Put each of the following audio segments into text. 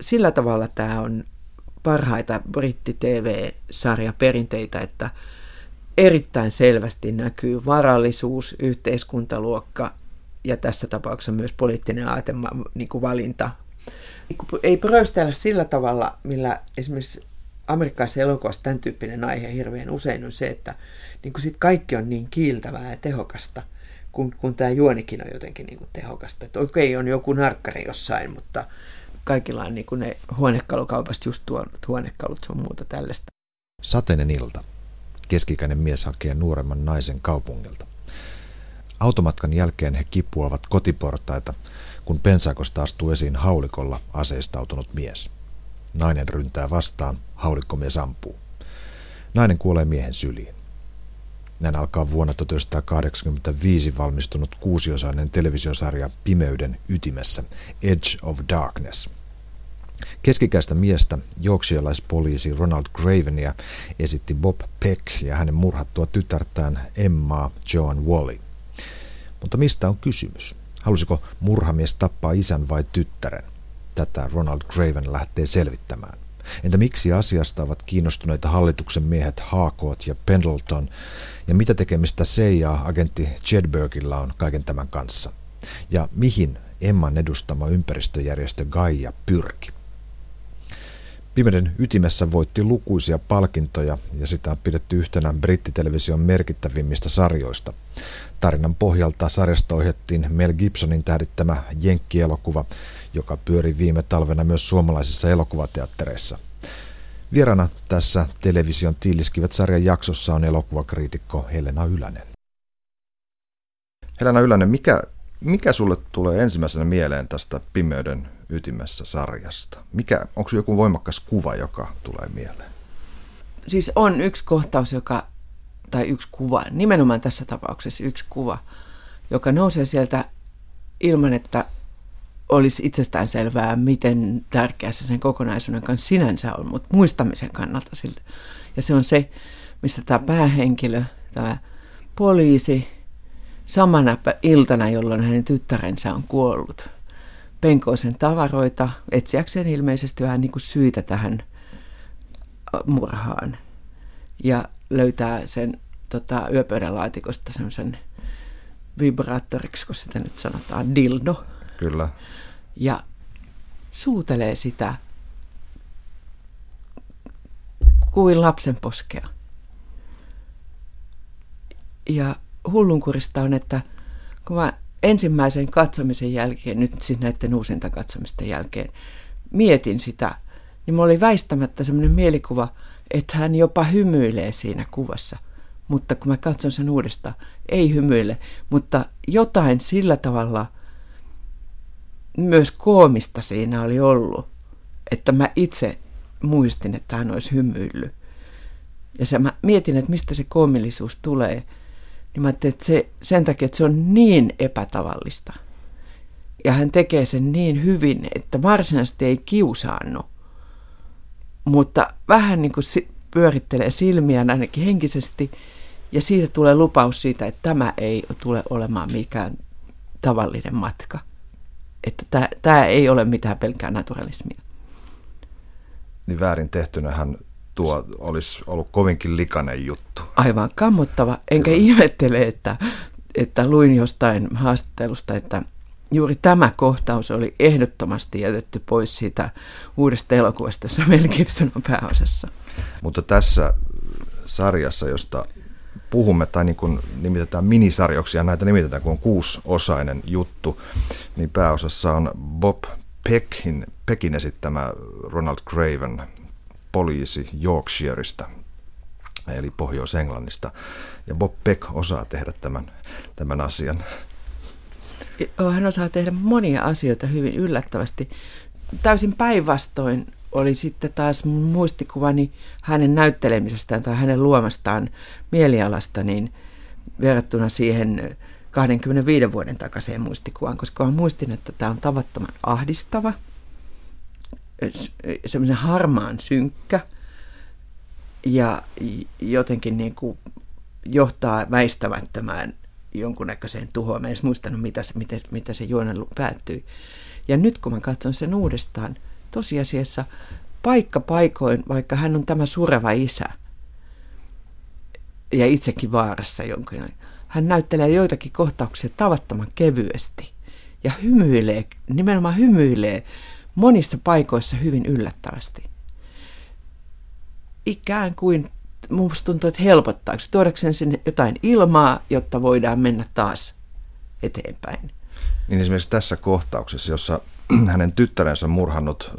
sillä tavalla tämä on parhaita britti-TV-sarjaperinteitä, että erittäin selvästi näkyy varallisuus, yhteiskuntaluokka ja tässä tapauksessa myös poliittinen aatema, niin kuin valinta. Ei pröystellä sillä tavalla, millä esimerkiksi amerikkalaisessa elokuvassa tämän tyyppinen aihe hirveän usein on se, että niin kuin sit kaikki on niin kiiltävää ja tehokasta, kun, kun tämä juonikin on jotenkin niin kuin tehokasta. Että okei, on joku narkkari jossain, mutta kaikilla on niin kuin ne huonekalukaupasta just tuonut huonekalut sun muuta tällaista. Sateinen ilta. Keskikäinen mies hakee nuoremman naisen kaupungilta. Automatkan jälkeen he kipuavat kotiportaita, kun pensakosta astuu esiin haulikolla aseistautunut mies. Nainen ryntää vastaan, haulikkomies ampuu. Nainen kuolee miehen syliin. Näin alkaa vuonna 1985 valmistunut kuusiosainen televisiosarja Pimeyden ytimessä, Edge of Darkness. Keskikäistä miestä, yorkshirealaispoliisi Ronald Gravenia, esitti Bob Peck ja hänen murhattua tytärtään Emmaa Joan Wally. Mutta mistä on kysymys? Halusiko murhamies tappaa isän vai tyttären? Tätä Ronald Graven lähtee selvittämään. Entä miksi asiasta ovat kiinnostuneita hallituksen miehet Haakoot ja Pendleton, ja mitä tekemistä CIA-agentti Jedburgilla on kaiken tämän kanssa? Ja mihin Emman edustama ympäristöjärjestö Gaia pyrki? Pimeyden ytimessä voitti lukuisia palkintoja ja sitä on pidetty yhtenä brittitelevision merkittävimmistä sarjoista. Tarinan pohjalta sarjasta ohjattiin Mel Gibsonin tähdittämä Jenkki-elokuva, joka pyöri viime talvena myös suomalaisissa elokuvateattereissa. Vierana tässä television Tiiliskivet-sarjan jaksossa on elokuvakriitikko Helena Ylänen. Helena Ylänen, mikä, mikä sulle tulee ensimmäisenä mieleen tästä Pimeyden ytimessä sarjasta? Mikä, onko joku voimakas kuva, joka tulee mieleen? Siis on yksi kohtaus, joka, tai yksi kuva, nimenomaan tässä tapauksessa yksi kuva, joka nousee sieltä ilman, että olisi itsestään selvää, miten tärkeä se sen kokonaisuuden kanssa sinänsä on, mutta muistamisen kannalta sille. Ja se on se, missä tämä päähenkilö, tämä poliisi, samana iltana, jolloin hänen tyttärensä on kuollut, penkoo sen tavaroita, etsiäkseen ilmeisesti vähän niin kuin syitä tähän murhaan. Ja löytää sen tota, yöpöydän laatikosta semmoisen vibraattoriksi, kun sitä nyt sanotaan, dildo. Kyllä. Ja suutelee sitä kuin lapsen poskea. Ja hullunkurista on, että kun mä ensimmäisen katsomisen jälkeen, nyt siis näiden uusinta katsomisten jälkeen, mietin sitä, niin mulla oli väistämättä semmoinen mielikuva, että hän jopa hymyilee siinä kuvassa. Mutta kun mä katson sen uudestaan, ei hymyile, mutta jotain sillä tavalla – myös koomista siinä oli ollut, että mä itse muistin, että hän olisi hymyillyt. Ja se, mä mietin, että mistä se koomillisuus tulee. Niin mä ajattelin, että se, sen takia, että se on niin epätavallista. Ja hän tekee sen niin hyvin, että varsinaisesti ei kiusaannu. Mutta vähän niin kuin pyörittelee silmiä ainakin henkisesti. Ja siitä tulee lupaus siitä, että tämä ei tule olemaan mikään tavallinen matka että tämä ei ole mitään pelkkää naturalismia. Niin väärin tehtynähän tuo olisi ollut kovinkin likainen juttu. Aivan kammottava, enkä Kyllä. ihmettele, että, että luin jostain haastattelusta, että juuri tämä kohtaus oli ehdottomasti jätetty pois siitä uudesta elokuvasta, jossa Mel Gibson on pääosassa. Mutta tässä sarjassa, josta puhumme, tai niin kuin nimitetään minisarjoksi, ja näitä nimitetään, kun on kuusiosainen juttu, niin pääosassa on Bob Peckin, Peckin esittämä Ronald Craven, poliisi Yorkshireista, eli Pohjois-Englannista. Ja Bob Peck osaa tehdä tämän, tämän asian. Hän osaa tehdä monia asioita hyvin yllättävästi. Täysin päinvastoin oli sitten taas muistikuvani hänen näyttelemisestään tai hänen luomastaan mielialasta, niin verrattuna siihen 25 vuoden takaiseen muistikuvaan, koska mä muistin, että tämä on tavattoman ahdistava, semmoinen harmaan synkkä ja jotenkin niin kuin johtaa väistämättömään jonkunnäköiseen tuhoon. Mä en edes muistanut, mitä se, mitä, mitä se juonelu päättyi. Ja nyt kun mä katson sen uudestaan – tosiasiassa paikka paikoin, vaikka hän on tämä sureva isä ja itsekin vaarassa jonkin hän näyttelee joitakin kohtauksia tavattoman kevyesti ja hymyilee, nimenomaan hymyilee monissa paikoissa hyvin yllättävästi. Ikään kuin minusta tuntuu, että helpottaako tuodakseen sinne jotain ilmaa, jotta voidaan mennä taas eteenpäin. Niin esimerkiksi tässä kohtauksessa, jossa hänen tyttärensä murhannut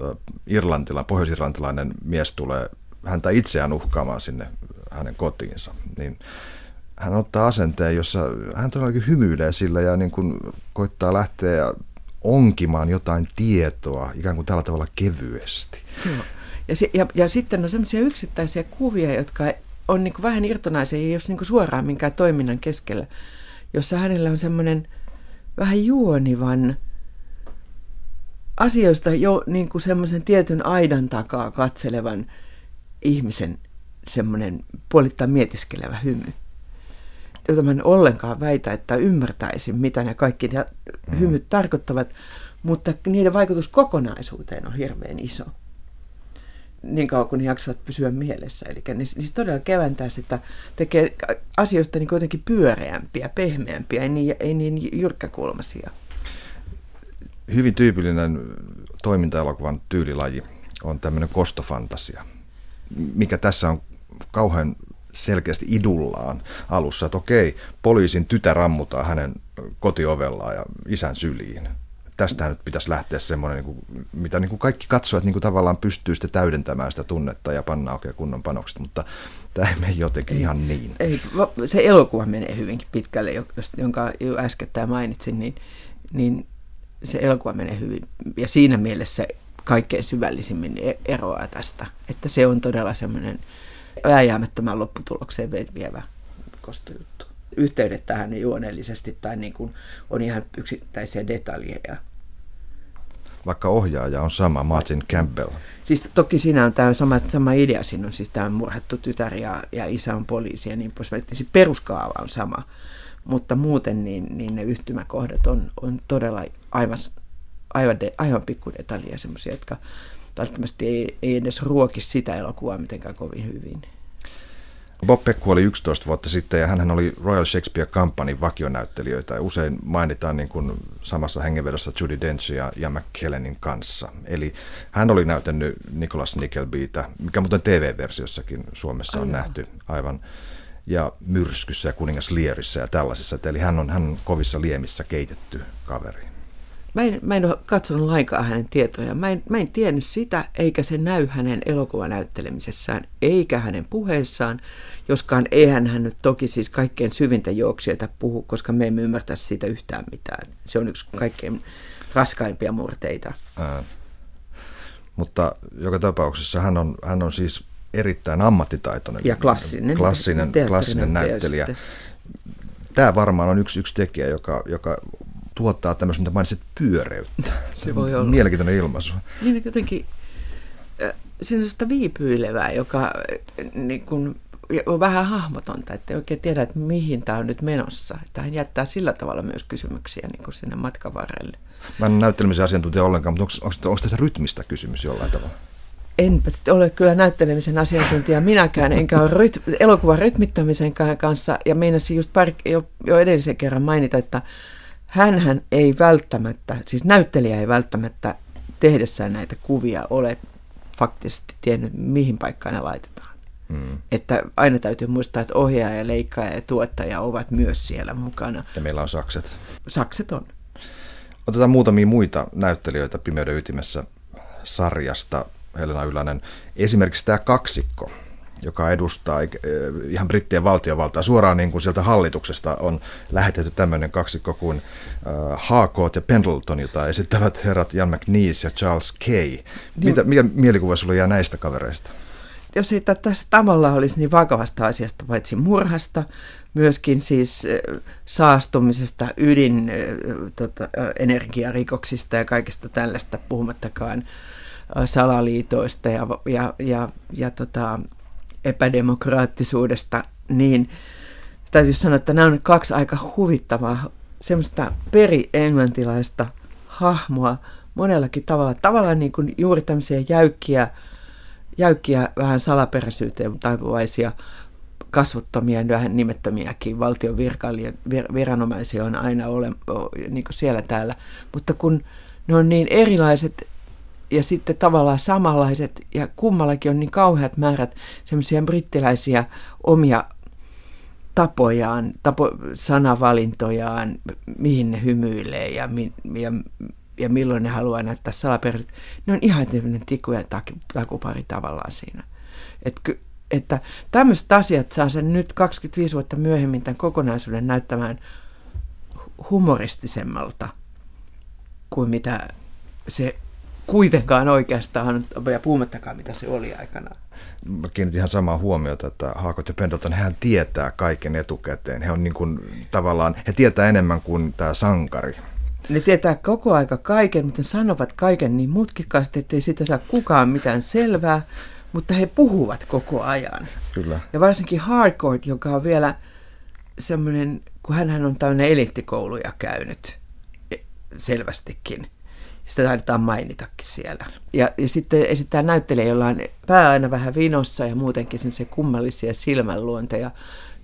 irlantila, pohjoisirlantilainen mies tulee häntä itseään uhkaamaan sinne hänen kotiinsa, niin hän ottaa asenteen, jossa hän todellakin hymyilee sillä ja niin kuin koittaa lähteä onkimaan jotain tietoa ikään kuin tällä tavalla kevyesti. Joo. Ja, se, ja, ja sitten on sellaisia yksittäisiä kuvia, jotka on niin kuin vähän irtonaisia, ei ole niin kuin suoraan minkään toiminnan keskellä, jossa hänellä on semmoinen vähän juonivan asioista jo niin kuin semmoisen tietyn aidan takaa katselevan ihmisen semmoinen puolittain mietiskelevä hymy jota mä en ollenkaan väitä, että ymmärtäisin, mitä ne kaikki ne mm. hymyt tarkoittavat, mutta niiden vaikutus kokonaisuuteen on hirveän iso. Niin kauan kuin ne jaksavat pysyä mielessä. Eli ne, siis todella keventää sitä, tekee asioista niin jotenkin pyöreämpiä, pehmeämpiä, ei niin, ei niin jyrkkäkulmaisia. Hyvin tyypillinen toimintaelokuvan tyylilaji on tämmöinen kostofantasia, mikä tässä on kauhean selkeästi idullaan alussa, että okei, poliisin tytär ammutaan hänen kotiovellaan ja isän syliin. Tästähän nyt pitäisi lähteä semmoinen, niin kuin, mitä niin kuin kaikki katsojat niin kuin tavallaan pystyy sitten täydentämään sitä tunnetta ja panna oikein kunnon panokset, mutta tämä ei mene jotenkin ei, ihan niin. Ei, se elokuva menee hyvinkin pitkälle, jonka jo äsken tämä mainitsin, niin, niin se elokuva menee hyvin. Ja siinä mielessä kaikkein syvällisimmin e-, eroaa tästä, että se on todella semmoinen vääjäämättömän lopputulokseen vievä kostojuttu. Yhteydet tähän juonellisesti tai niin kuin on ihan yksittäisiä detaljeja. Vaikka ohjaaja on sama, Martin Campbell. Siis toki siinä on tämä sama, sama idea, siinä on siis tämä murhattu tytär ja, ja isä on poliisi ja niin poispäin. Siis peruskaava on sama, mutta muuten niin, niin ne yhtymäkohdat on, on todella aivan, aivan, de, aivan pikkudetaljeja semmoisia, jotka välttämättä ei, ei edes ruoki sitä elokuvaa mitenkään kovin hyvin. Bob Peck kuoli 11 vuotta sitten ja hän oli Royal Shakespeare Companyn vakionäyttelijöitä ja usein mainitaan niin kuin samassa hengenvedossa Judy Dench ja Ian McKellenin kanssa. Eli hän oli näyttänyt Nicholas Nickelbytä, mikä muuten TV-versiossakin Suomessa on Aivan. nähty aivan ja myrskyssä ja kuningas Lierissä ja tällaisissa. Eli hän on, hän on kovissa liemissä keitetty kaveri. Mä en, mä en ole katsonut lainkaan hänen tietojaan. Mä en, mä en tiennyt sitä, eikä se näy hänen elokuvanäyttelemisessään, eikä hänen puheessaan, joskaan eihän hän nyt toki siis kaikkein syvintä juoksijoita puhu, koska me emme ymmärtä siitä yhtään mitään. Se on yksi kaikkein raskaimpia murteita. Ää. Mutta joka tapauksessa hän on, hän on siis erittäin ammattitaitoinen. Ja klassinen. Klassinen, klassinen näyttelijä. Tämä varmaan on yksi, yksi tekijä, joka, joka tuottaa tämmöistä, mitä mainitsit, pyöreyttä. Se voi olla. Mielenkiintoinen ilmaisu. Niin jotenkin siinä on sitä viipyilevää, joka niin kun, on vähän hahmotonta, että ei oikein tiedä, että mihin tämä on nyt menossa. Että hän jättää sillä tavalla myös kysymyksiä niin kuin sinne matkan varrelle. Mä en näyttelemisen asiantuntija ollenkaan, mutta onko, onko, onko tässä rytmistä kysymys jollain tavalla? Enpä ole kyllä näyttelemisen asiantuntija minäkään, enkä ole ryt, elokuvan rytmittämisen kanssa. Ja meinasin just pari, jo, jo edellisen kerran mainita, että hänhän ei välttämättä, siis näyttelijä ei välttämättä tehdessään näitä kuvia ole faktisesti tiennyt, mihin paikkaan ne laitetaan. Mm. Että aina täytyy muistaa, että ohjaaja, ja leikkaaja ja tuottaja ovat myös siellä mukana. Ja meillä on sakset. Sakset on. Otetaan muutamia muita näyttelijöitä Pimeyden ytimessä sarjasta. Helena Ylänen. Esimerkiksi tämä kaksikko, joka edustaa eh, ihan brittien valtiovaltaa. Suoraan niin kuin sieltä hallituksesta on lähetetty tämmöinen kaksikko kuin uh, Harcourt ja Pendleton, jota esittävät herrat Jan McNeese ja Charles Kay. Mitä, mikä mielikuva sulla jää näistä kavereista? Jos ei tässä tavalla olisi niin vakavasta asiasta, paitsi murhasta, myöskin siis eh, saastumisesta, ydin tota, energiarikoksista ja kaikista tällaista, puhumattakaan salaliitoista ja, ja, ja, ja tota, epädemokraattisuudesta, niin täytyy sanoa, että nämä on kaksi aika huvittavaa semmoista peri-englantilaista hahmoa, monellakin tavalla. Tavallaan niin kuin juuri tämmöisiä jäykkiä, jäykkiä vähän salaperäisyyteen taipuvaisia kasvottomia, vähän nimettömiäkin valtion viranomaisia on aina ole, niin kuin siellä täällä. Mutta kun ne on niin erilaiset ja sitten tavallaan samanlaiset ja kummallakin on niin kauheat määrät semmoisia brittiläisiä omia tapojaan, tapo, sanavalintojaan, mihin ne hymyilee ja, ja, ja milloin ne haluaa näyttää salaperit. Ne on ihan tämmöinen tiku ja takupari tavallaan siinä. Et, että tämmöiset asiat saa sen nyt 25 vuotta myöhemmin tämän kokonaisuuden näyttämään humoristisemmalta kuin mitä se kuitenkaan oikeastaan, ja puhumattakaan mitä se oli aikanaan. Mä kiinnitin ihan samaa huomiota, että Haakot ja Pendleton, hän tietää kaiken etukäteen. He on niin kuin, tavallaan, he tietää enemmän kuin tämä sankari. Ne tietää koko aika kaiken, mutta sanovat kaiken niin mutkikkaasti, ettei sitä saa kukaan mitään selvää, mutta he puhuvat koko ajan. Kyllä. Ja varsinkin Hardcore, joka on vielä semmoinen, kun hän on tämmöinen eliittikouluja käynyt e, selvästikin – sitä taidetaan mainitakin siellä. Ja, ja sitten esittää näyttelijä, jolla on pää aina vähän vinossa ja muutenkin se kummallisia silmänluonteja,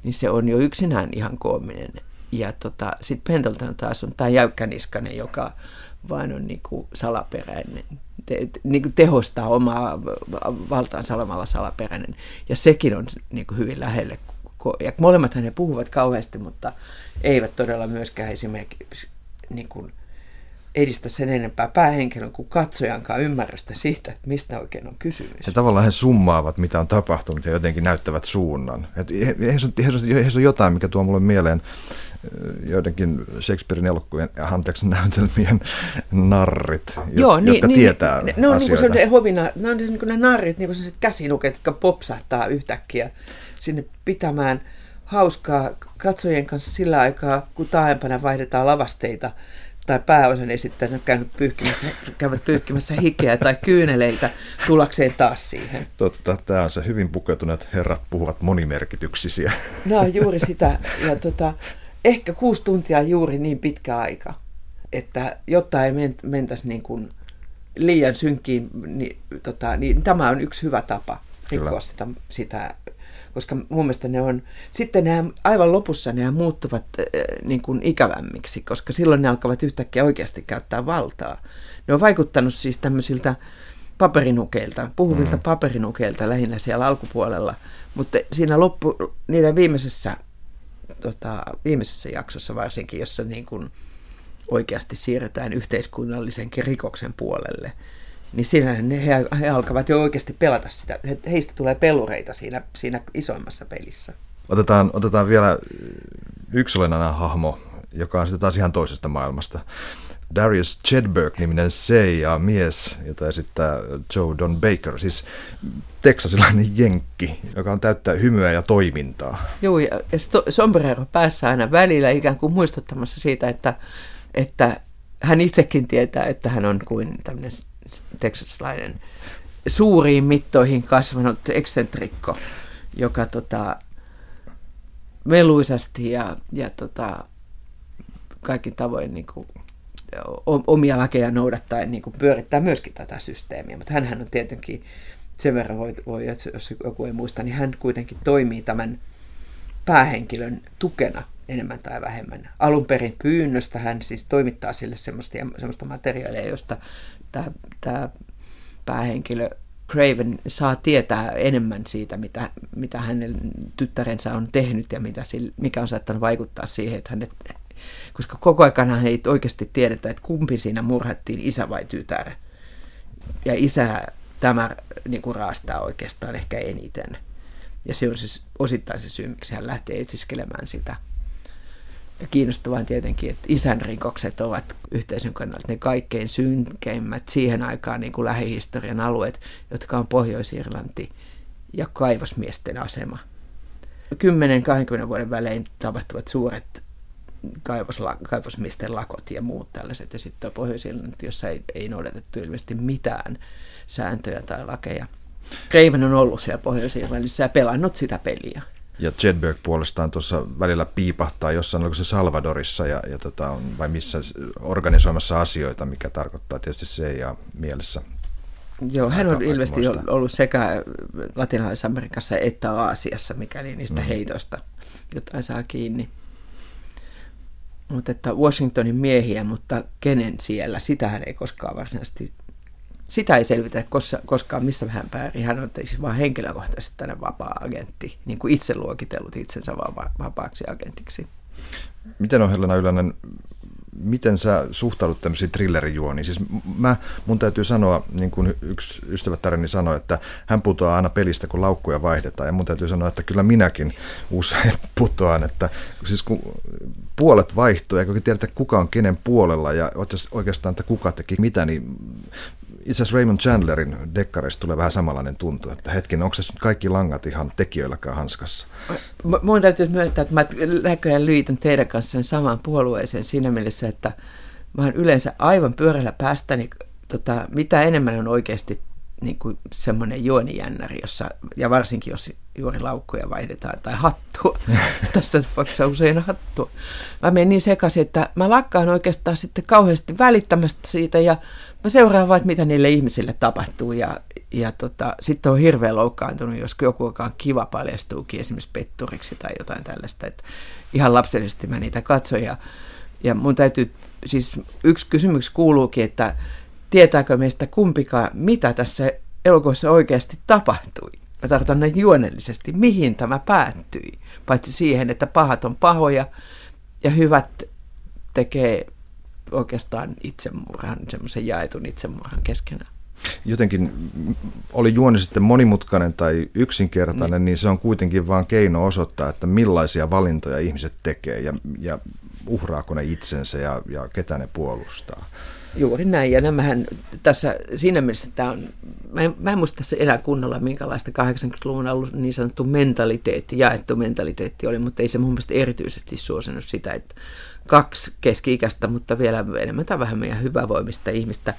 niin se on jo yksinään ihan koominen. Ja tota, sitten Pendleton taas on tämä jäykkäniskanen, joka vain on niinku salaperäinen, te, niinku tehostaa omaa valtaan salamalla salaperäinen. Ja sekin on niinku hyvin lähelle. Ja molemmat ne puhuvat kauheasti, mutta eivät todella myöskään esimerkiksi niin kuin, edistä sen enempää päähenkilön kuin katsojankaan ymmärrystä siitä, että mistä oikein on kysymys. Ja tavallaan he summaavat, mitä on tapahtunut ja jotenkin näyttävät suunnan. Et heissä on jotain, mikä tuo mulle mieleen joidenkin Shakespearein elokuvien, anteeksi, näytelmien narrit, Joo, niin, jotka niin, tietää ne, ne on niin kuin se hovina, ne on niin kuin ne narrit, niin kuin sellaiset käsinuket, jotka popsahtaa yhtäkkiä sinne pitämään hauskaa katsojien kanssa sillä aikaa, kun taaempana vaihdetaan lavasteita tai pääosan esittäjät käynyt pyyhkimässä, käyvät pyyhkimässä hikeä tai kyyneleitä tullakseen taas siihen. Totta, tämä on se hyvin pukeutuneet herrat puhuvat monimerkityksisiä. No juuri sitä. Ja tota, ehkä kuusi tuntia juuri niin pitkä aika, että jotta ei mentäisi niin kuin liian synkkiin, niin, tota, niin tämä on yksi hyvä tapa rikkoa sitä, sitä koska mun mielestä ne on, sitten ne aivan lopussa ne muuttuvat äh, niin kuin ikävämmiksi, koska silloin ne alkavat yhtäkkiä oikeasti käyttää valtaa. Ne on vaikuttanut siis tämmöisiltä paperinukeilta, puhuvilta mm. paperinukeilta lähinnä siellä alkupuolella, mutta siinä loppu, niiden viimeisessä, tota, viimeisessä jaksossa varsinkin, jossa niin kuin oikeasti siirretään yhteiskunnallisen rikoksen puolelle, niin siinä he, he alkavat jo oikeasti pelata sitä. He, heistä tulee pelureita siinä, siinä isoimmassa pelissä. Otetaan, otetaan vielä yksi olennainen hahmo, joka on sitten taas ihan toisesta maailmasta. Darius Chedberg-niminen ja mies, jota esittää Joe Don Baker, siis teksasilainen jenkki, joka on täyttää hymyä ja toimintaa. Joo, ja sombrero päässä aina välillä ikään kuin muistuttamassa siitä, että, että hän itsekin tietää, että hän on kuin tämmöinen teksasilainen suuriin mittoihin kasvanut eksentrikko, joka tota, meluisasti ja, ja tota, kaikin tavoin niin kuin, omia lakeja noudattaen niin kuin pyörittää myöskin tätä systeemiä. Mutta hän on tietenkin, sen verran voi, voi, jos joku ei muista, niin hän kuitenkin toimii tämän päähenkilön tukena enemmän tai vähemmän. Alun perin pyynnöstä hän siis toimittaa sille semmoista, semmoista materiaalia, josta tämä, päähenkilö Craven saa tietää enemmän siitä, mitä, mitä hänen tyttärensä on tehnyt ja mitä, mikä on saattanut vaikuttaa siihen, että hänet, koska koko aikana ei oikeasti tiedetä, että kumpi siinä murhattiin, isä vai tytär. Ja isä tämä niin kuin raastaa oikeastaan ehkä eniten. Ja se on siis osittain se syy, miksi hän lähtee etsiskelemään sitä ja kiinnostavaa tietenkin, että isän rikokset ovat yhteisön kannalta ne kaikkein synkeimmät siihen aikaan niin kuin lähihistorian alueet, jotka on Pohjois-Irlanti ja kaivosmiesten asema. 10-20 vuoden välein tapahtuvat suuret kaivosla, kaivosmiesten lakot ja muut tällaiset. Ja sitten Pohjois-Irlanti, jossa ei, ei noudatettu ilmeisesti mitään sääntöjä tai lakeja. Reiven on ollut siellä Pohjois-Irlannissa ja pelannut sitä peliä. Ja Jedberg puolestaan tuossa välillä piipahtaa jossain, oliko se Salvadorissa ja, ja tota, on, vai missä organisoimassa asioita, mikä tarkoittaa tietysti se ja mielessä. Joo, hän on ilmeisesti ollut sekä Latinalaisessa Amerikassa että Aasiassa, mikäli niistä mm. heitoista jotain saa kiinni. Mutta että Washingtonin miehiä, mutta kenen siellä, sitähän ei koskaan varsinaisesti, sitä ei selvitä koskaan missä vähän pääri. Hän on siis vaan henkilökohtaisesti tänne vapaa-agentti, niin kuin itse luokitellut itsensä vapaaksi agentiksi. Miten on Helena Ylänen miten sä suhtaudut tämmöisiin thrillerijuoniin? Siis mä, mun täytyy sanoa, niin kuin yksi ystävättäreni sanoi, että hän putoaa aina pelistä, kun laukkuja vaihdetaan. Ja mun täytyy sanoa, että kyllä minäkin usein putoan, että siis kun puolet vaihtuu, eikä tiedetä kuka on kenen puolella ja oikeastaan, että kuka teki mitä, niin itse asiassa Raymond Chandlerin dekkareista tulee vähän samanlainen tuntu, että hetken, onko se kaikki langat ihan tekijöilläkään hanskassa? Mun täytyy myöntää, että mä näköjään liitän teidän kanssa samaan puolueeseen siinä mielessä, että mä oon yleensä aivan pyörällä päästäni, tota, mitä enemmän on oikeasti niin kuin semmoinen juonijännäri, jossa, ja varsinkin jos juuri laukkuja vaihdetaan, tai hattua, tässä tapauksessa usein hattua. Mä menen niin sekaisin, että mä lakkaan oikeastaan sitten kauheasti välittämästä siitä, ja mä seuraan vaan, mitä niille ihmisille tapahtuu, ja, ja tota, sitten on hirveän loukkaantunut, jos joku, joka on kiva, paljastuukin esimerkiksi petturiksi tai jotain tällaista, että ihan lapsellisesti mä niitä katson, ja, ja mun täytyy, siis yksi kysymys kuuluukin, että tietääkö meistä kumpikaan, mitä tässä elokuvassa oikeasti tapahtui. Mä tarkoitan näin juonellisesti, mihin tämä päättyi. Paitsi siihen, että pahat on pahoja ja hyvät tekee oikeastaan itsemurhan, semmoisen jaetun itsemurhan keskenään. Jotenkin oli juoni sitten monimutkainen tai yksinkertainen, niin, niin se on kuitenkin vain keino osoittaa, että millaisia valintoja ihmiset tekee ja, ja uhraako ne itsensä ja, ja ketä ne puolustaa. Juuri näin, ja nämähän tässä, siinä mielessä tämä on, mä en, mä en muista tässä enää kunnolla, minkälaista 80-luvun ollut niin sanottu mentaliteetti, jaettu mentaliteetti oli, mutta ei se mun mielestä erityisesti suosinut sitä, että kaksi keski-ikäistä, mutta vielä enemmän tai vähemmän hyvävoimista ihmistä.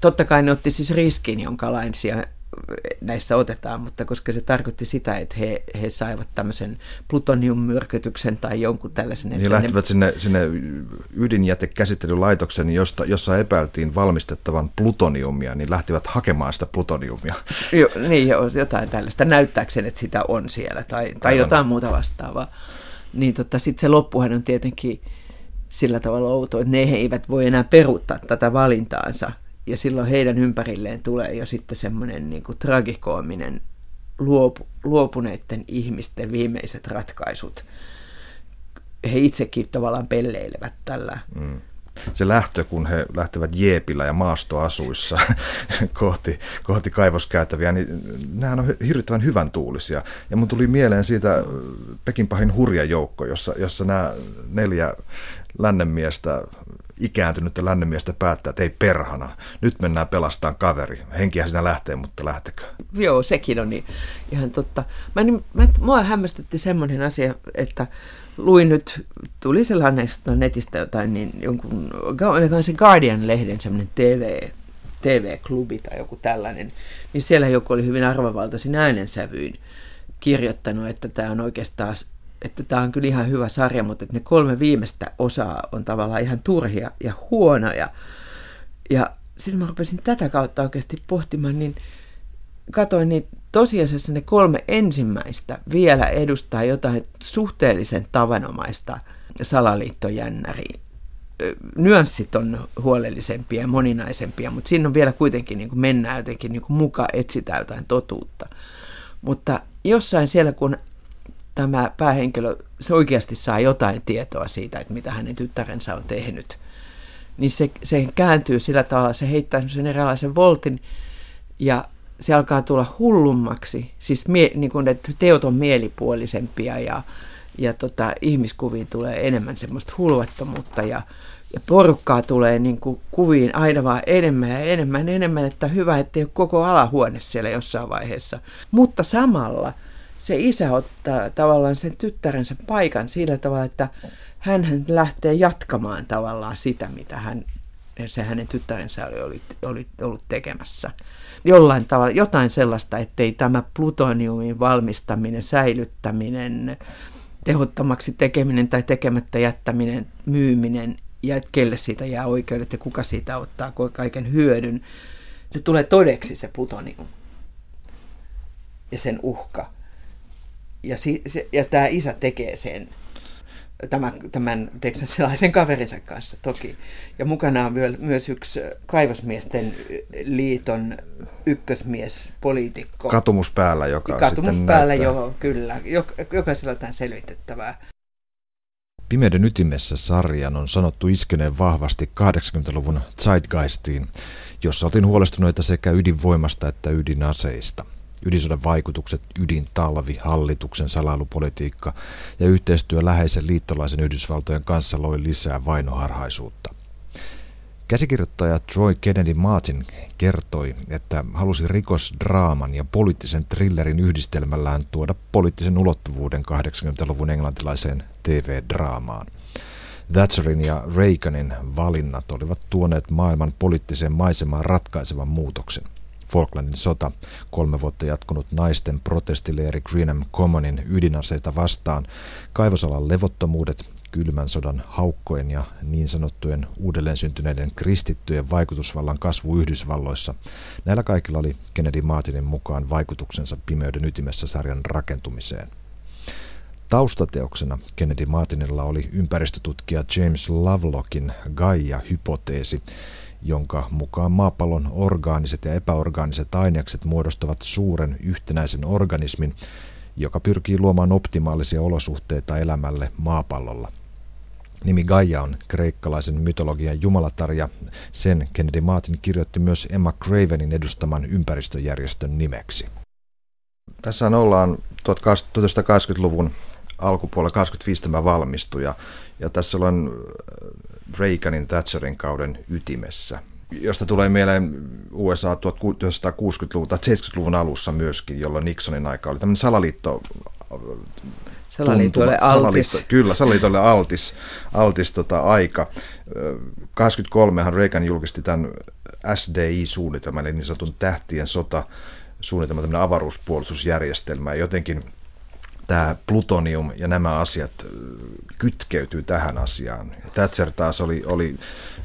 Totta kai ne otti siis riskin, jonka lainsia näissä otetaan, mutta koska se tarkoitti sitä, että he, he saivat tämmöisen plutoniummyrkytyksen tai jonkun tällaisen. Niin lähtivät ne... sinne, sinne ydinjätekäsittelylaitoksen, josta, jossa epäiltiin valmistettavan plutoniumia, niin lähtivät hakemaan sitä plutoniumia. Jo, niin, jotain tällaista, näyttääkseen, että sitä on siellä tai, tai jotain muuta vastaavaa. Niin tota, sitten se loppuhan on tietenkin sillä tavalla outo, että ne eivät voi enää peruuttaa tätä valintaansa – ja silloin heidän ympärilleen tulee jo sitten semmoinen niin kuin tragikoominen luopu, luopuneiden ihmisten viimeiset ratkaisut. He itsekin tavallaan pelleilevät tällä. Mm. Se lähtö, kun he lähtevät jeepillä ja maastoasuissa kohti, kohti kaivoskäytäviä, niin nehän on hirvittävän hyvän tuulisia. Ja mun tuli mieleen siitä Pekin pahin hurja joukko, jossa, jossa nämä neljä lännenmiestä ikääntynyttä lännemiestä päättää, että ei perhana, nyt mennään pelastamaan kaveri. Henkiä sinä lähtee, mutta lähtekö? Joo, sekin on niin, ihan totta. Mä, niin, mä, mua hämmästytti semmoinen asia, että luin nyt, tuli sellainen netistä jotain, niin jonkun, se Guardian-lehden semmoinen TV, TV-klubi tai joku tällainen, niin siellä joku oli hyvin arvovaltaisin äänensävyin kirjoittanut, että tämä on oikeastaan että tämä on kyllä ihan hyvä sarja, mutta että ne kolme viimeistä osaa on tavallaan ihan turhia ja huonoja. Ja sitten mä rupesin tätä kautta oikeasti pohtimaan, niin katoin, niin tosiasiassa ne kolme ensimmäistä vielä edustaa jotain suhteellisen tavanomaista salaliittojännäriä. Nyanssit on huolellisempia ja moninaisempia, mutta siinä on vielä kuitenkin niin kuin mennään jotenkin niin kuin mukaan etsitään jotain totuutta. Mutta jossain siellä, kun tämä päähenkilö, se oikeasti saa jotain tietoa siitä, että mitä hänen tyttärensä on tehnyt, niin se, se kääntyy sillä tavalla, se heittää sen eräänlaisen voltin ja se alkaa tulla hullummaksi. Siis mie, niin kuin, että teot on mielipuolisempia ja, ja tota, ihmiskuviin tulee enemmän semmoista hulvattomuutta ja, ja porukkaa tulee niin kuin kuviin aina vaan enemmän ja enemmän enemmän, että hyvä, että ei ole koko alahuone siellä jossain vaiheessa. Mutta samalla – se isä ottaa tavallaan sen tyttärensä paikan sillä tavalla, että hän lähtee jatkamaan tavallaan sitä, mitä hän se hänen tyttärensä oli, oli, oli ollut tekemässä. Jollain tavalla, jotain sellaista, ettei tämä plutoniumin valmistaminen, säilyttäminen, tehottomaksi tekeminen tai tekemättä jättäminen, myyminen ja että kelle siitä jää oikeudet ja kuka siitä ottaa kaiken hyödyn. Se tulee todeksi se plutonium ja sen uhka. Ja, si, se, ja tämä isä tekee sen tämän, tämän sellaisen kaverinsa kanssa toki. Ja mukana on myös yksi kaivosmiesten liiton ykkösmies, poliitikko. Katumus päällä, joka Katumus päällä, joo, kyllä. Jokaisella on selvitettävää. Pimeyden ytimessä sarjan on sanottu iskeneen vahvasti 80-luvun Zeitgeistiin, jossa oltiin huolestuneita sekä ydinvoimasta että ydinaseista – ydinsodan vaikutukset, ydintalvi, hallituksen salailupolitiikka ja yhteistyö läheisen liittolaisen Yhdysvaltojen kanssa loi lisää vainoharhaisuutta. Käsikirjoittaja Troy Kennedy Martin kertoi, että halusi rikosdraaman ja poliittisen thrillerin yhdistelmällään tuoda poliittisen ulottuvuuden 80-luvun englantilaiseen TV-draamaan. Thatcherin ja Reaganin valinnat olivat tuoneet maailman poliittiseen maisemaan ratkaisevan muutoksen. Falklandin sota, kolme vuotta jatkunut naisten protestileeri Greenham Commonin ydinaseita vastaan, kaivosalan levottomuudet, kylmän sodan haukkojen ja niin sanottujen uudelleen syntyneiden kristittyjen vaikutusvallan kasvu Yhdysvalloissa. Näillä kaikilla oli Kennedy Martinin mukaan vaikutuksensa pimeyden ytimessä sarjan rakentumiseen. Taustateoksena Kennedy Martinilla oli ympäristötutkija James Lovelockin Gaia-hypoteesi, jonka mukaan maapallon orgaaniset ja epäorgaaniset ainekset muodostavat suuren yhtenäisen organismin, joka pyrkii luomaan optimaalisia olosuhteita elämälle maapallolla. Nimi Gaia on kreikkalaisen mytologian jumalatar ja sen Kennedy Martin kirjoitti myös Emma Cravenin edustaman ympäristöjärjestön nimeksi. Tässä ollaan 1980-luvun alkupuolella 25 tämä valmistui ja, ja tässä on Reaganin Thatcherin kauden ytimessä, josta tulee mieleen USA 1960-luvun tai 70-luvun alussa myöskin, jolloin Nixonin aika oli tämmöinen salaliitto Salaliitolle altis. Salaliitto, kyllä, salaliitolle altis, altis tota, aika. 23han Reagan julkisti tämän SDI-suunnitelman, eli niin sanotun tähtien sota suunnitelma, tämmöinen avaruuspuolustusjärjestelmä. Ja jotenkin tämä plutonium ja nämä asiat kytkeytyy tähän asiaan. Thatcher taas oli, oli,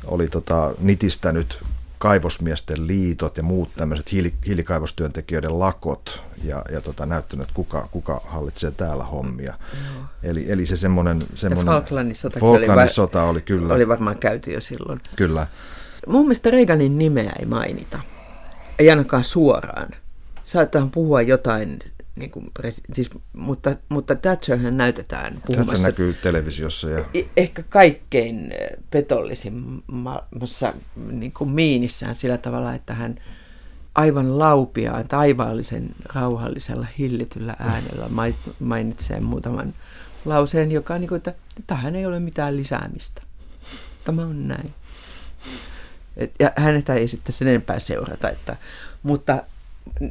oli tota, nitistänyt kaivosmiesten liitot ja muut tämmöiset hiili, hiilikaivostyöntekijöiden lakot ja, ja tota, näyttänyt, että kuka, kuka hallitsee täällä hommia. Joo. Eli, eli se semmoinen... semmoinen Falklandin sota, Falklandin oli, sota oli kyllä. Oli varmaan käyty jo silloin. Kyllä. Mun mielestä Reaganin nimeä ei mainita. Ei ainakaan suoraan. Saattaa puhua jotain niin kuin, siis, mutta, mutta Thatcherhän näytetään puhumassa. Thatcher näkyy televisiossa. Ja... Ehkä kaikkein eh, petollisimmassa niin kuin miinissään sillä tavalla, että hän aivan laupiaan, taivaallisen rauhallisella, hillityllä äänellä mainitsee muutaman lauseen, joka on niin kuin, että tähän ei ole mitään lisäämistä. Tämä on näin. Et, ja hänetä ei sitten sen enempää seurata. Että, mutta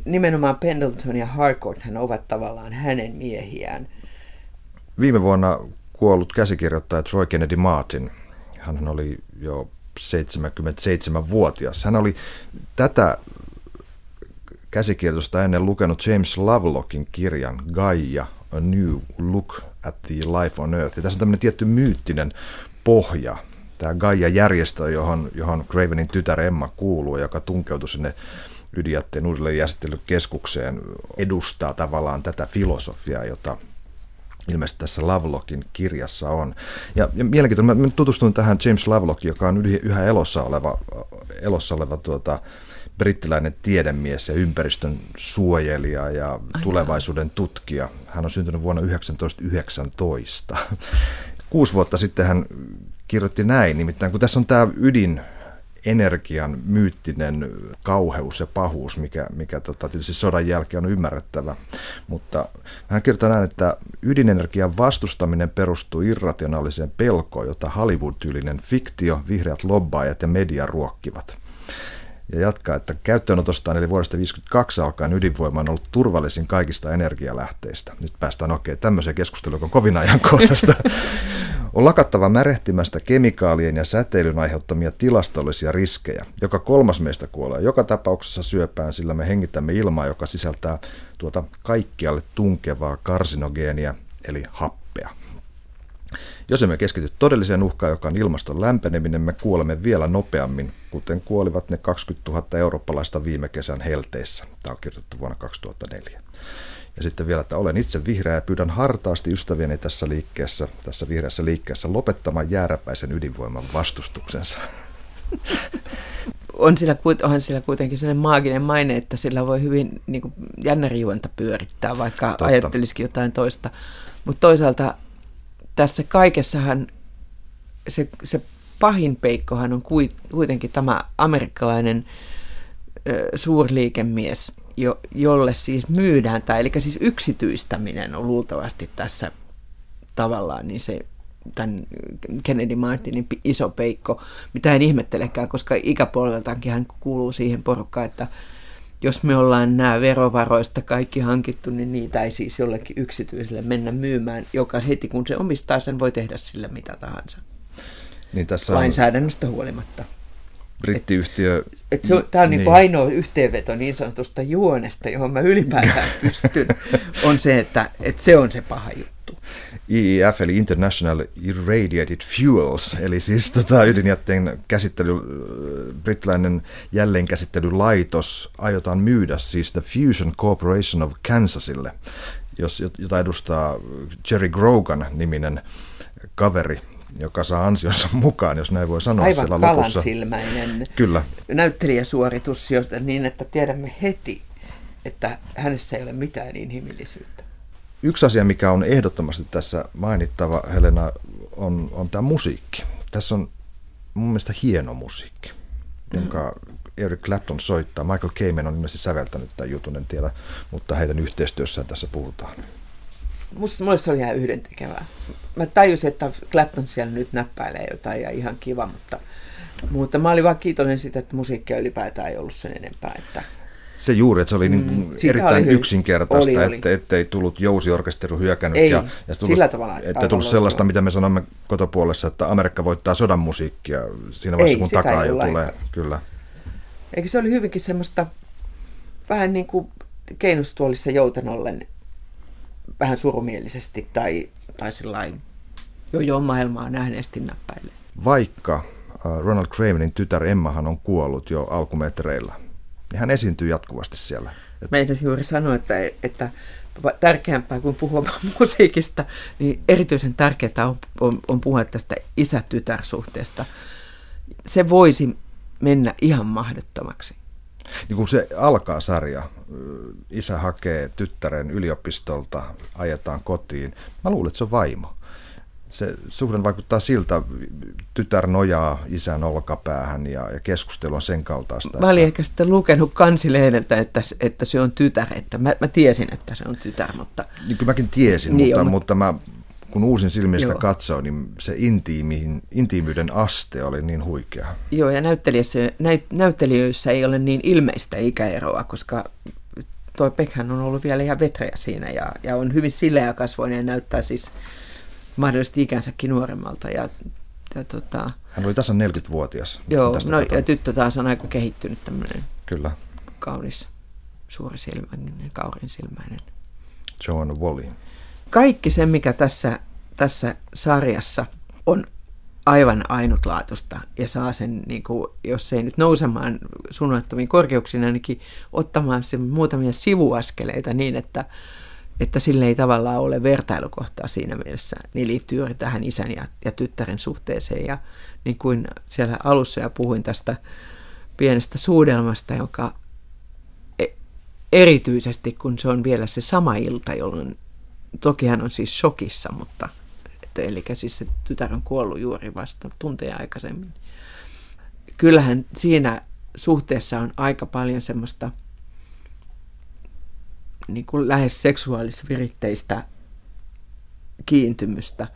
nimenomaan Pendleton ja Harcourt hän ovat tavallaan hänen miehiään. Viime vuonna kuollut käsikirjoittaja Troy Kennedy Martin, hän oli jo 77-vuotias. Hän oli tätä käsikirjoitusta ennen lukenut James Lovelockin kirjan Gaia, A New Look at the Life on Earth. Ja tässä on tämmöinen tietty myyttinen pohja. Tämä Gaia-järjestö, johon, johon Cravenin tytär Emma kuuluu, joka tunkeutui sinne ydinjätteen uudelleenjäsittelykeskukseen edustaa tavallaan tätä filosofiaa, jota ilmeisesti tässä Lovelockin kirjassa on. Ja, ja mielenkiintoista, mä tutustuin tähän James Lovelock, joka on yhä elossa oleva, elossa oleva tuota, brittiläinen tiedemies ja ympäristön suojelija ja Aina. tulevaisuuden tutkija. Hän on syntynyt vuonna 1919. Kuusi vuotta sitten hän kirjoitti näin, nimittäin kun tässä on tämä ydin energian myyttinen kauheus ja pahuus, mikä, mikä tota, tietysti sodan jälkeen on ymmärrettävä. Mutta hän kertoo näin, että ydinenergian vastustaminen perustuu irrationaaliseen pelkoon, jota Hollywood-tyylinen fiktio, vihreät lobbaajat ja media ruokkivat. Ja jatkaa, että käyttöönotostaan eli vuodesta 1952 alkaen ydinvoima on ollut turvallisin kaikista energialähteistä. Nyt päästään okei, okay, tämmöiseen keskusteluun, joka on kovin ajankohtaista. On lakattava märehtimästä kemikaalien ja säteilyn aiheuttamia tilastollisia riskejä. Joka kolmas meistä kuolee joka tapauksessa syöpään, sillä me hengitämme ilmaa, joka sisältää tuota kaikkialle tunkevaa karsinogeenia, eli happea. Jos emme keskity todelliseen uhkaan, joka on ilmaston lämpeneminen, me kuolemme vielä nopeammin, kuten kuolivat ne 20 000 eurooppalaista viime kesän helteissä. Tämä on kirjoitettu vuonna 2004. Ja sitten vielä, että olen itse vihreä ja pyydän hartaasti ystävieni tässä liikkeessä, tässä vihreässä liikkeessä lopettamaan jääräpäisen ydinvoiman vastustuksensa. On sillä, onhan sillä kuitenkin sellainen maaginen maine, että sillä voi hyvin niin kuin jännärijuonta pyörittää, vaikka Totta. ajattelisikin jotain toista. Mutta toisaalta tässä kaikessahan se, se pahin peikkohan on kuitenkin tämä amerikkalainen ö, suurliikemies, jo, jolle siis myydään, tai eli siis yksityistäminen on luultavasti tässä tavallaan niin se tämän Kennedy Martinin iso peikko, mitä en ihmettelekään, koska ikäpolveltaankin hän kuuluu siihen porukkaan, että jos me ollaan nämä verovaroista kaikki hankittu, niin niitä ei siis jollekin yksityiselle mennä myymään, joka heti kun se omistaa sen voi tehdä sillä mitä tahansa. Niin tässä on... Lainsäädännöstä huolimatta brittiyhtiö... Et, et se on, tämä on niin. Niin ainoa yhteenveto niin sanotusta juonesta, johon mä ylipäätään pystyn, on se, että, että se on se paha juttu. IIF eli International Irradiated Fuels, eli siis tota ydinjätteen käsittely, brittiläinen jälleenkäsittelylaitos aiotaan myydä siis The Fusion Corporation of Kansasille, jos, jota edustaa Jerry Grogan niminen kaveri, joka saa ansionsa mukaan, jos näin voi sanoa Aivan siellä lopussa. silmäinen Kyllä. näyttelijäsuoritus, josta niin, että tiedämme heti, että hänessä ei ole mitään inhimillisyyttä. Yksi asia, mikä on ehdottomasti tässä mainittava, Helena, on, on tämä musiikki. Tässä on mun mielestä hieno musiikki, jonka. Eric Clapton soittaa. Michael Kamen on ilmeisesti säveltänyt tämän jutun, en tiedä, mutta heidän yhteistyössään tässä puhutaan musta mulle se oli ihan yhdentekevää. Mä tajusin, että Clapton siellä nyt näppäilee jotain ja ihan kiva, mutta, mutta mä olin vaan kiitollinen siitä, että musiikkia ylipäätään ei ollut sen enempää. Että, se juuri, että se oli niin mm, erittäin oli yksinkertaista, oli, oli. Että, ettei tullut jousiorkesteri hyökännyt. Ei, ja, ja tullut, sillä tavalla. Että tullut sellaista, mitä me sanomme kotopuolessa, että Amerikka voittaa sodan musiikkia siinä vaiheessa, ei, kun takaa jo tulee. Kyllä. Eikö se oli hyvinkin semmoista vähän niin kuin keinustuolissa joutenollen vähän surumielisesti tai, tai sellainen jo jo maailmaa nähneesti näppäilee. Vaikka äh, Ronald Cravenin tytär Emmahan on kuollut jo alkumetreillä, niin hän esiintyy jatkuvasti siellä. Meidän juuri sanoa, että, että tärkeämpää kuin puhua musiikista, niin erityisen tärkeää on, on, on puhua tästä isä-tytär-suhteesta. Se voisi mennä ihan mahdottomaksi. Niin kun se alkaa sarja, isä hakee tyttären yliopistolta, ajetaan kotiin. Mä luulen, että se on vaimo. Se suhde vaikuttaa siltä, tytär nojaa isän olkapäähän ja, ja keskustelu on sen kaltaista. Mä olin että... ehkä sitten lukenut kansilehdeltä, että, että se on tytär. Että mä, mä tiesin, että se on tytär, mutta... Niin kyllä mäkin tiesin, niin mutta, on, mutta mä kun uusin silmistä katsoo, niin se intiimiin, intiimyyden aste oli niin huikea. Joo, ja näyt, näyttelijöissä ei ole niin ilmeistä ikäeroa, koska toi Pekhän on ollut vielä ihan vetreä siinä ja, ja on hyvin sileä kasvoinen ja näyttää siis mahdollisesti ikänsäkin nuoremmalta. Ja, ja tota, Hän oli tässä 40-vuotias. Joo, no, ja tyttö taas on aika kehittynyt tämmöinen Kyllä. kaunis, suurisilmäinen, kaurin silmäinen. Joanna Wally kaikki se, mikä tässä, tässä sarjassa on aivan ainutlaatusta ja saa sen, niin kuin, jos ei nyt nousemaan suunnattomiin korkeuksiin, ainakin ottamaan sen muutamia sivuaskeleita niin, että, että sille ei tavallaan ole vertailukohtaa siinä mielessä, niin liittyy juuri tähän isän ja, ja tyttären suhteeseen. Ja niin kuin siellä alussa ja puhuin tästä pienestä suudelmasta, joka e, erityisesti kun se on vielä se sama ilta, jolloin Toki hän on siis shokissa, mutta että, eli siis se tytär on kuollut juuri vasta tunteja aikaisemmin. Kyllähän siinä suhteessa on aika paljon semmoista niin kuin lähes seksuaalisviritteistä kiintymystä.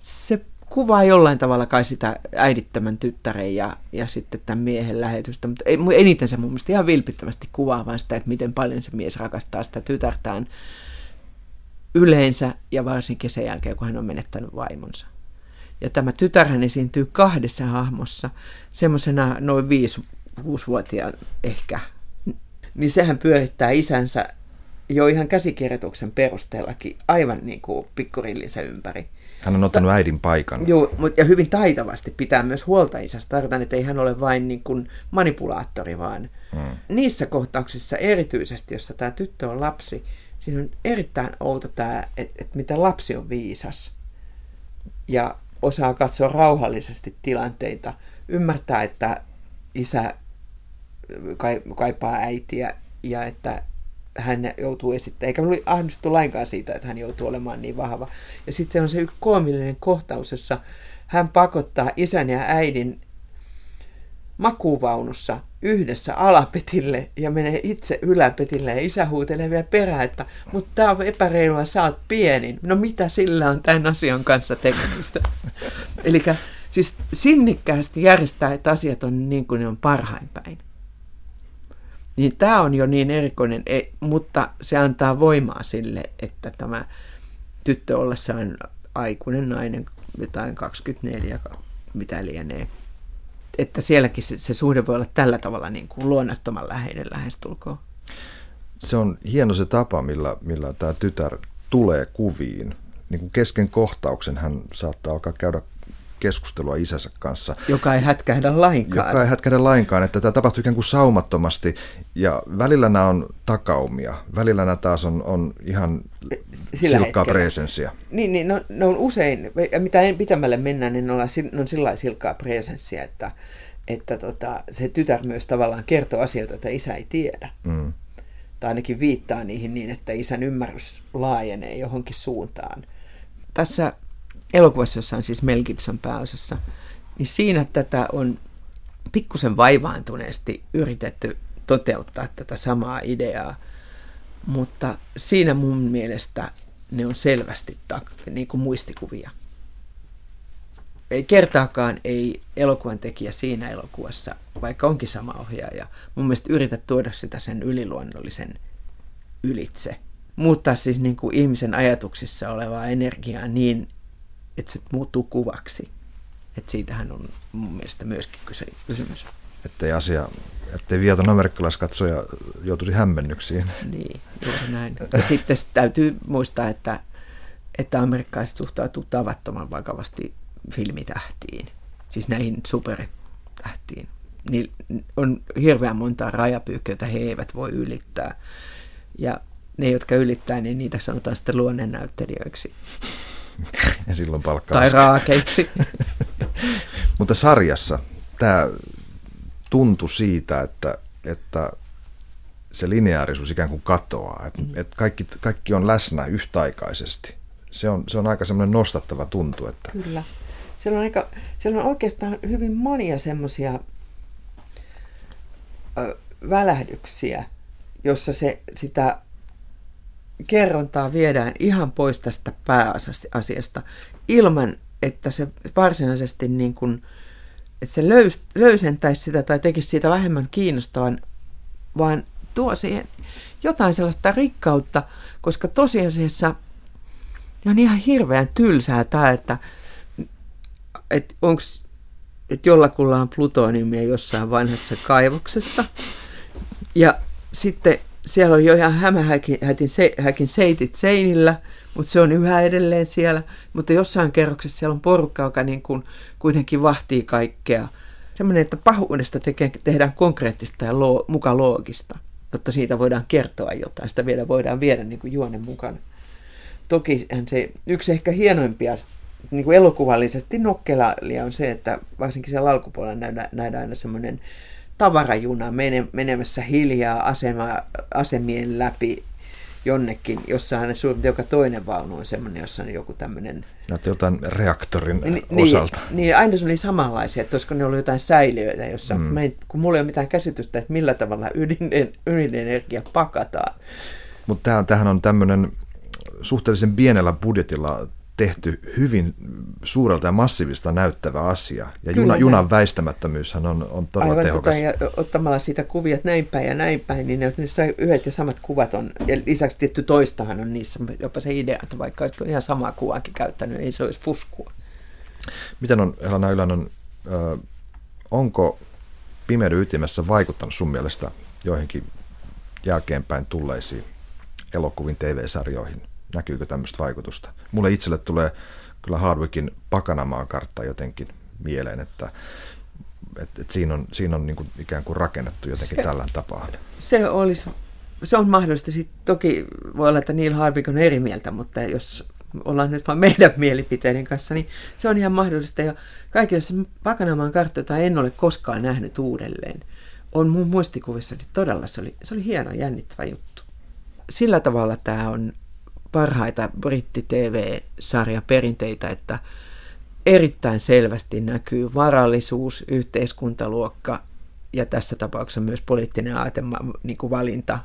Se kuvaa jollain tavalla kai sitä äidittömän tyttären ja, ja sitten tämän miehen lähetystä, mutta eniten se mun mielestä ihan vilpittömästi kuvaa vaan sitä, että miten paljon se mies rakastaa sitä tytärtään yleensä ja varsinkin sen jälkeen, kun hän on menettänyt vaimonsa. Ja tämä tytärhän esiintyy kahdessa hahmossa, semmoisena noin viisi, kuusivuotiaan ehkä. Niin sehän pyörittää isänsä jo ihan käsikirjoituksen perusteellakin aivan niin kuin pikkurillinsä ympäri. Hän on ottanut äidin paikan. Joo, ja hyvin taitavasti pitää myös huolta isästä. Tarkoitan, että ei hän ole vain niin kuin manipulaattori, vaan hmm. niissä kohtauksissa erityisesti, jossa tämä tyttö on lapsi, siinä on erittäin outo tämä, että, että miten lapsi on viisas ja osaa katsoa rauhallisesti tilanteita, ymmärtää, että isä kaipaa äitiä ja että hän joutuu esittämään, eikä ollut ahdistettu lainkaan siitä, että hän joutuu olemaan niin vahva. Ja sitten on se yksi koomillinen kohtaus, jossa hän pakottaa isän ja äidin makuvaunussa yhdessä alapetille ja menee itse yläpetille ja isä huutelee vielä perään, että mutta tämä on epäreilua, sä oot pienin. No mitä sillä on tämän asian kanssa tekemistä? Eli siis sinnikkäästi järjestää, että asiat on niin kuin ne on parhain päin. Niin tämä on jo niin erikoinen, mutta se antaa voimaa sille, että tämä tyttö ollessaan aikuinen nainen, jotain 24, mitä lienee, että sielläkin se, se suhde voi olla tällä tavalla niin kuin luonnottoman läheinen lähestulkoon. Se on hieno se tapa, millä, millä tämä tytär tulee kuviin. Niin kuin kesken kohtauksen hän saattaa alkaa käydä keskustelua isänsä kanssa. Joka ei hätkähdä lainkaan. Joka ei hätkähdä lainkaan, että tämä tapahtuu ikään kuin saumattomasti ja välillä nämä on takaumia, välillä nämä taas on, on ihan Sillä silkkaa presenssia. Niin, niin no, ne on usein, mitä en pitämälle mennä, niin ne on, ne on sillä silkkaa presenssia, että, että tota, se tytär myös tavallaan kertoo asioita, joita isä ei tiedä. Mm. Tai ainakin viittaa niihin niin, että isän ymmärrys laajenee johonkin suuntaan. Tässä elokuvassa, jossa on siis Mel Gibson pääosassa, niin siinä tätä on pikkusen vaivaantuneesti yritetty toteuttaa tätä samaa ideaa, mutta siinä mun mielestä ne on selvästi tak- niin kuin muistikuvia. Ei kertaakaan ei elokuvan tekijä siinä elokuvassa, vaikka onkin sama ohjaaja, mun mielestä yritä tuoda sitä sen yliluonnollisen ylitse. Muuttaa siis niin kuin ihmisen ajatuksissa olevaa energiaa niin että se muuttuu kuvaksi. Että siitähän on mun mielestä myöskin kyse, kysymys. Ettei asia, ettei viaton amerikkalaiskatsoja joutuisi hämmennyksiin. Niin, juuri näin. Ja sitten täytyy muistaa, että, että amerikkalaiset suhtautuu tavattoman vakavasti filmitähtiin, siis näihin supertähtiin. Niin on hirveän monta rajapyykköä, joita he eivät voi ylittää. Ja ne, jotka ylittää, niin niitä sanotaan sitten luonnennäyttelijöiksi ja silloin palkkaa. Tai raakeiksi. Mutta sarjassa tämä tuntui siitä, että, että se lineaarisuus ikään kuin katoaa, että, mm. että kaikki, kaikki on läsnä yhtäaikaisesti. Se on, se on aika semmoinen nostattava tuntu. Että... Kyllä. Siellä on, aika, siellä on oikeastaan hyvin monia semmoisia välähdyksiä, jossa se, sitä kerrontaa viedään ihan pois tästä pääasiasta ilman, että se varsinaisesti niin kuin, että se löys, löysentäisi sitä tai tekisi siitä vähemmän kiinnostavan, vaan tuo siihen jotain sellaista rikkautta, koska tosiasiassa on ihan hirveän tylsää tämä, että, että onko että jollakulla on plutoniumia jossain vanhassa kaivoksessa. Ja sitten siellä on jo ihan hämähäkin se, häkin seitit seinillä, mutta se on yhä edelleen siellä. Mutta jossain kerroksessa siellä on porukka, joka niin kuin kuitenkin vahtii kaikkea. Semmoinen, että pahuudesta tekee, tehdään konkreettista ja loo, muka loogista, jotta siitä voidaan kertoa jotain. Sitä vielä voidaan viedä niin kuin juonen mukana. Toki se yksi ehkä hienoimpia niin kuin elokuvallisesti nokkelalia on se, että varsinkin siellä alkupuolella nähdään, nähdään aina semmoinen tavarajuna menemässä hiljaa asema, asemien läpi jonnekin, jossa on suurin joka toinen vaunu on semmoinen, jossa on joku tämmöinen... Näytti jotain reaktorin niin, osalta. Niin, niin, aina se oli samanlaisia, että olisiko ne ollut jotain säiliöitä, jossa, mm. mä en, kun mulla ei ole mitään käsitystä, että millä tavalla ydin, ydinenergia pakataan. Mutta tämähän on tämmöinen suhteellisen pienellä budjetilla tehty hyvin suurelta ja massiivista näyttävä asia. Ja juna, junan väistämättömyyshän on, on todella Aivan tehokas. Tota, ja ottamalla siitä kuvia näin päin ja näin päin, niin niissä yhdet ja samat kuvat on. Ja lisäksi tietty toistahan on niissä jopa se idea, että vaikka olisi ihan samaa kuvaakin käyttänyt, ei se olisi fuskua. Miten on, Helena Ylänen, onko Pimeyden ytimessä vaikuttanut sun mielestä joihinkin jälkeenpäin tulleisiin elokuviin, TV-sarjoihin? Näkyykö tämmöistä vaikutusta? Mulle itselle tulee kyllä Hardwickin Pakanamaan kartta jotenkin mieleen, että et, et siinä on, siinä on niin kuin ikään kuin rakennettu jotenkin se, tällä tapaa. Se olisi se on mahdollista. Sitten toki voi olla, että Neil Harvik on eri mieltä, mutta jos ollaan nyt vain meidän mielipiteiden kanssa, niin se on ihan mahdollista. Ja kaikissa Pakanamaan kartta, en ole koskaan nähnyt uudelleen, on mun muistikuvissa todella, se oli, se oli hieno jännittävä juttu. Sillä tavalla tämä on parhaita britti-TV-sarja perinteitä, että erittäin selvästi näkyy varallisuus, yhteiskuntaluokka ja tässä tapauksessa myös poliittinen aatema, niin kuin valinta.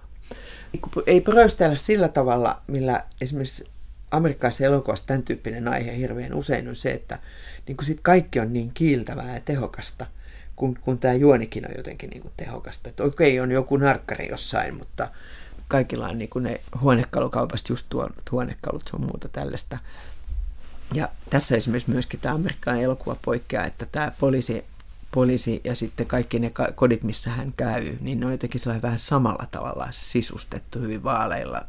Ei pröystellä sillä tavalla, millä esimerkiksi amerikkalaisessa elokuvassa tämän tyyppinen aihe hirveän usein on se, että niin kuin sit kaikki on niin kiiltävää ja tehokasta, kun, kun tämä juonikin on jotenkin niin kuin tehokasta. Että okei, on joku narkkari jossain, mutta kaikilla on niin kuin ne huonekalukaupasta just tuonut huonekalut, on muuta tällaista. Ja tässä esimerkiksi myöskin tämä amerikkalainen elokuva poikkeaa, että tämä poliisi, poliisi ja sitten kaikki ne kodit, missä hän käy, niin ne on jotenkin vähän samalla tavalla sisustettu hyvin vaaleilla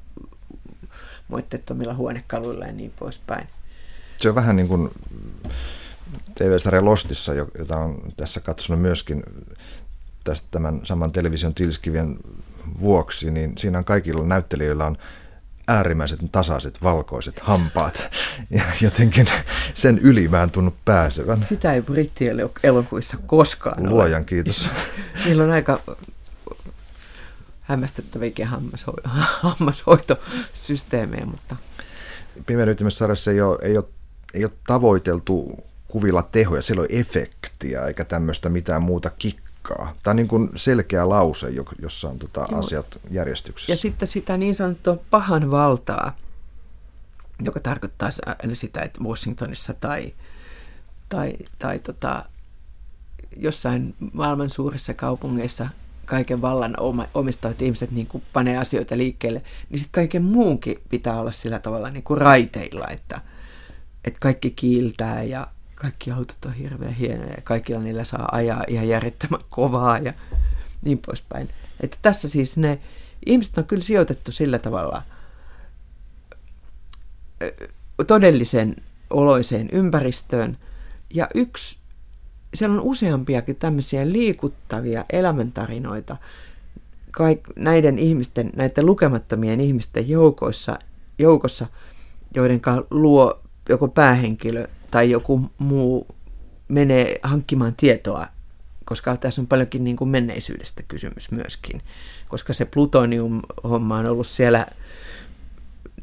moitteettomilla huonekaluilla ja niin poispäin. Se on vähän niin kuin TV-sarja Lostissa, jota on tässä katsonut myöskin tästä tämän saman television tilskivien vuoksi, niin siinä on kaikilla näyttelijöillä on äärimmäiset tasaiset valkoiset hampaat. Ja jotenkin sen yli mä en tunnu pääsevän. Sitä ei elokuvissa koskaan Luojan ole. kiitos. Niillä on aika hämmästyttäviäkin hammasho- hammashoitosysteemejä, mutta... Pimeytymisessä ei ole, ei, ole, ei ole tavoiteltu kuvilla tehoja, siellä on efektiä eikä tämmöistä mitään muuta kikkaa. Tämä on niin kuin selkeä lause, jossa on tota asiat järjestyksessä. Ja sitten sitä niin sanottua pahan valtaa, joka tarkoittaa sitä, että Washingtonissa tai, tai, tai tota, jossain maailman suurissa kaupungeissa – kaiken vallan omistavat ihmiset niin kuin panee asioita liikkeelle, niin sitten kaiken muunkin pitää olla sillä tavalla niin kuin raiteilla, että, että kaikki kiiltää ja kaikki autot on hirveän hienoja ja kaikilla niillä saa ajaa ihan järjettömän kovaa ja niin poispäin. Että tässä siis ne ihmiset on kyllä sijoitettu sillä tavalla todellisen oloiseen ympäristöön. Ja yksi siellä on useampiakin tämmöisiä liikuttavia elämäntarinoita kaik, näiden ihmisten, näiden lukemattomien ihmisten joukoissa, joukossa, joiden luo joko päähenkilö tai joku muu menee hankkimaan tietoa, koska tässä on paljonkin niin kuin menneisyydestä kysymys myöskin, koska se plutonium-homma on ollut siellä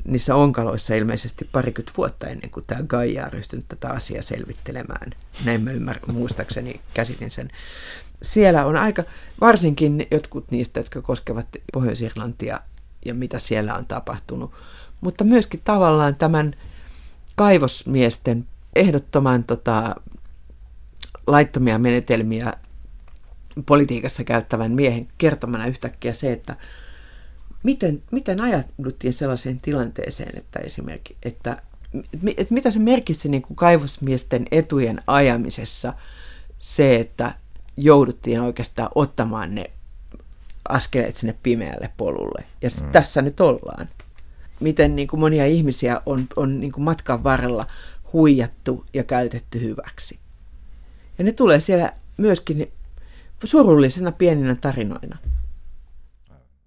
niissä onkaloissa ilmeisesti parikymmentä vuotta ennen kuin tämä Gaia on ryhtynyt tätä asiaa selvittelemään. Näin mä ymmärrän, muistaakseni käsitin sen. Siellä on aika, varsinkin jotkut niistä, jotka koskevat Pohjois-Irlantia ja mitä siellä on tapahtunut, mutta myöskin tavallaan tämän kaivosmiesten ehdottoman tota, laittomia menetelmiä politiikassa käyttävän miehen kertomana yhtäkkiä se, että miten, miten ajauduttiin sellaiseen tilanteeseen, että esimerkiksi, että, että mitä se merkitsi niin kuin kaivosmiesten etujen ajamisessa se, että jouduttiin oikeastaan ottamaan ne askeleet sinne pimeälle polulle. Ja mm. tässä nyt ollaan. Miten niin kuin monia ihmisiä on, on niin kuin matkan varrella huijattu ja käytetty hyväksi. Ja ne tulee siellä myöskin surullisena pieninä tarinoina.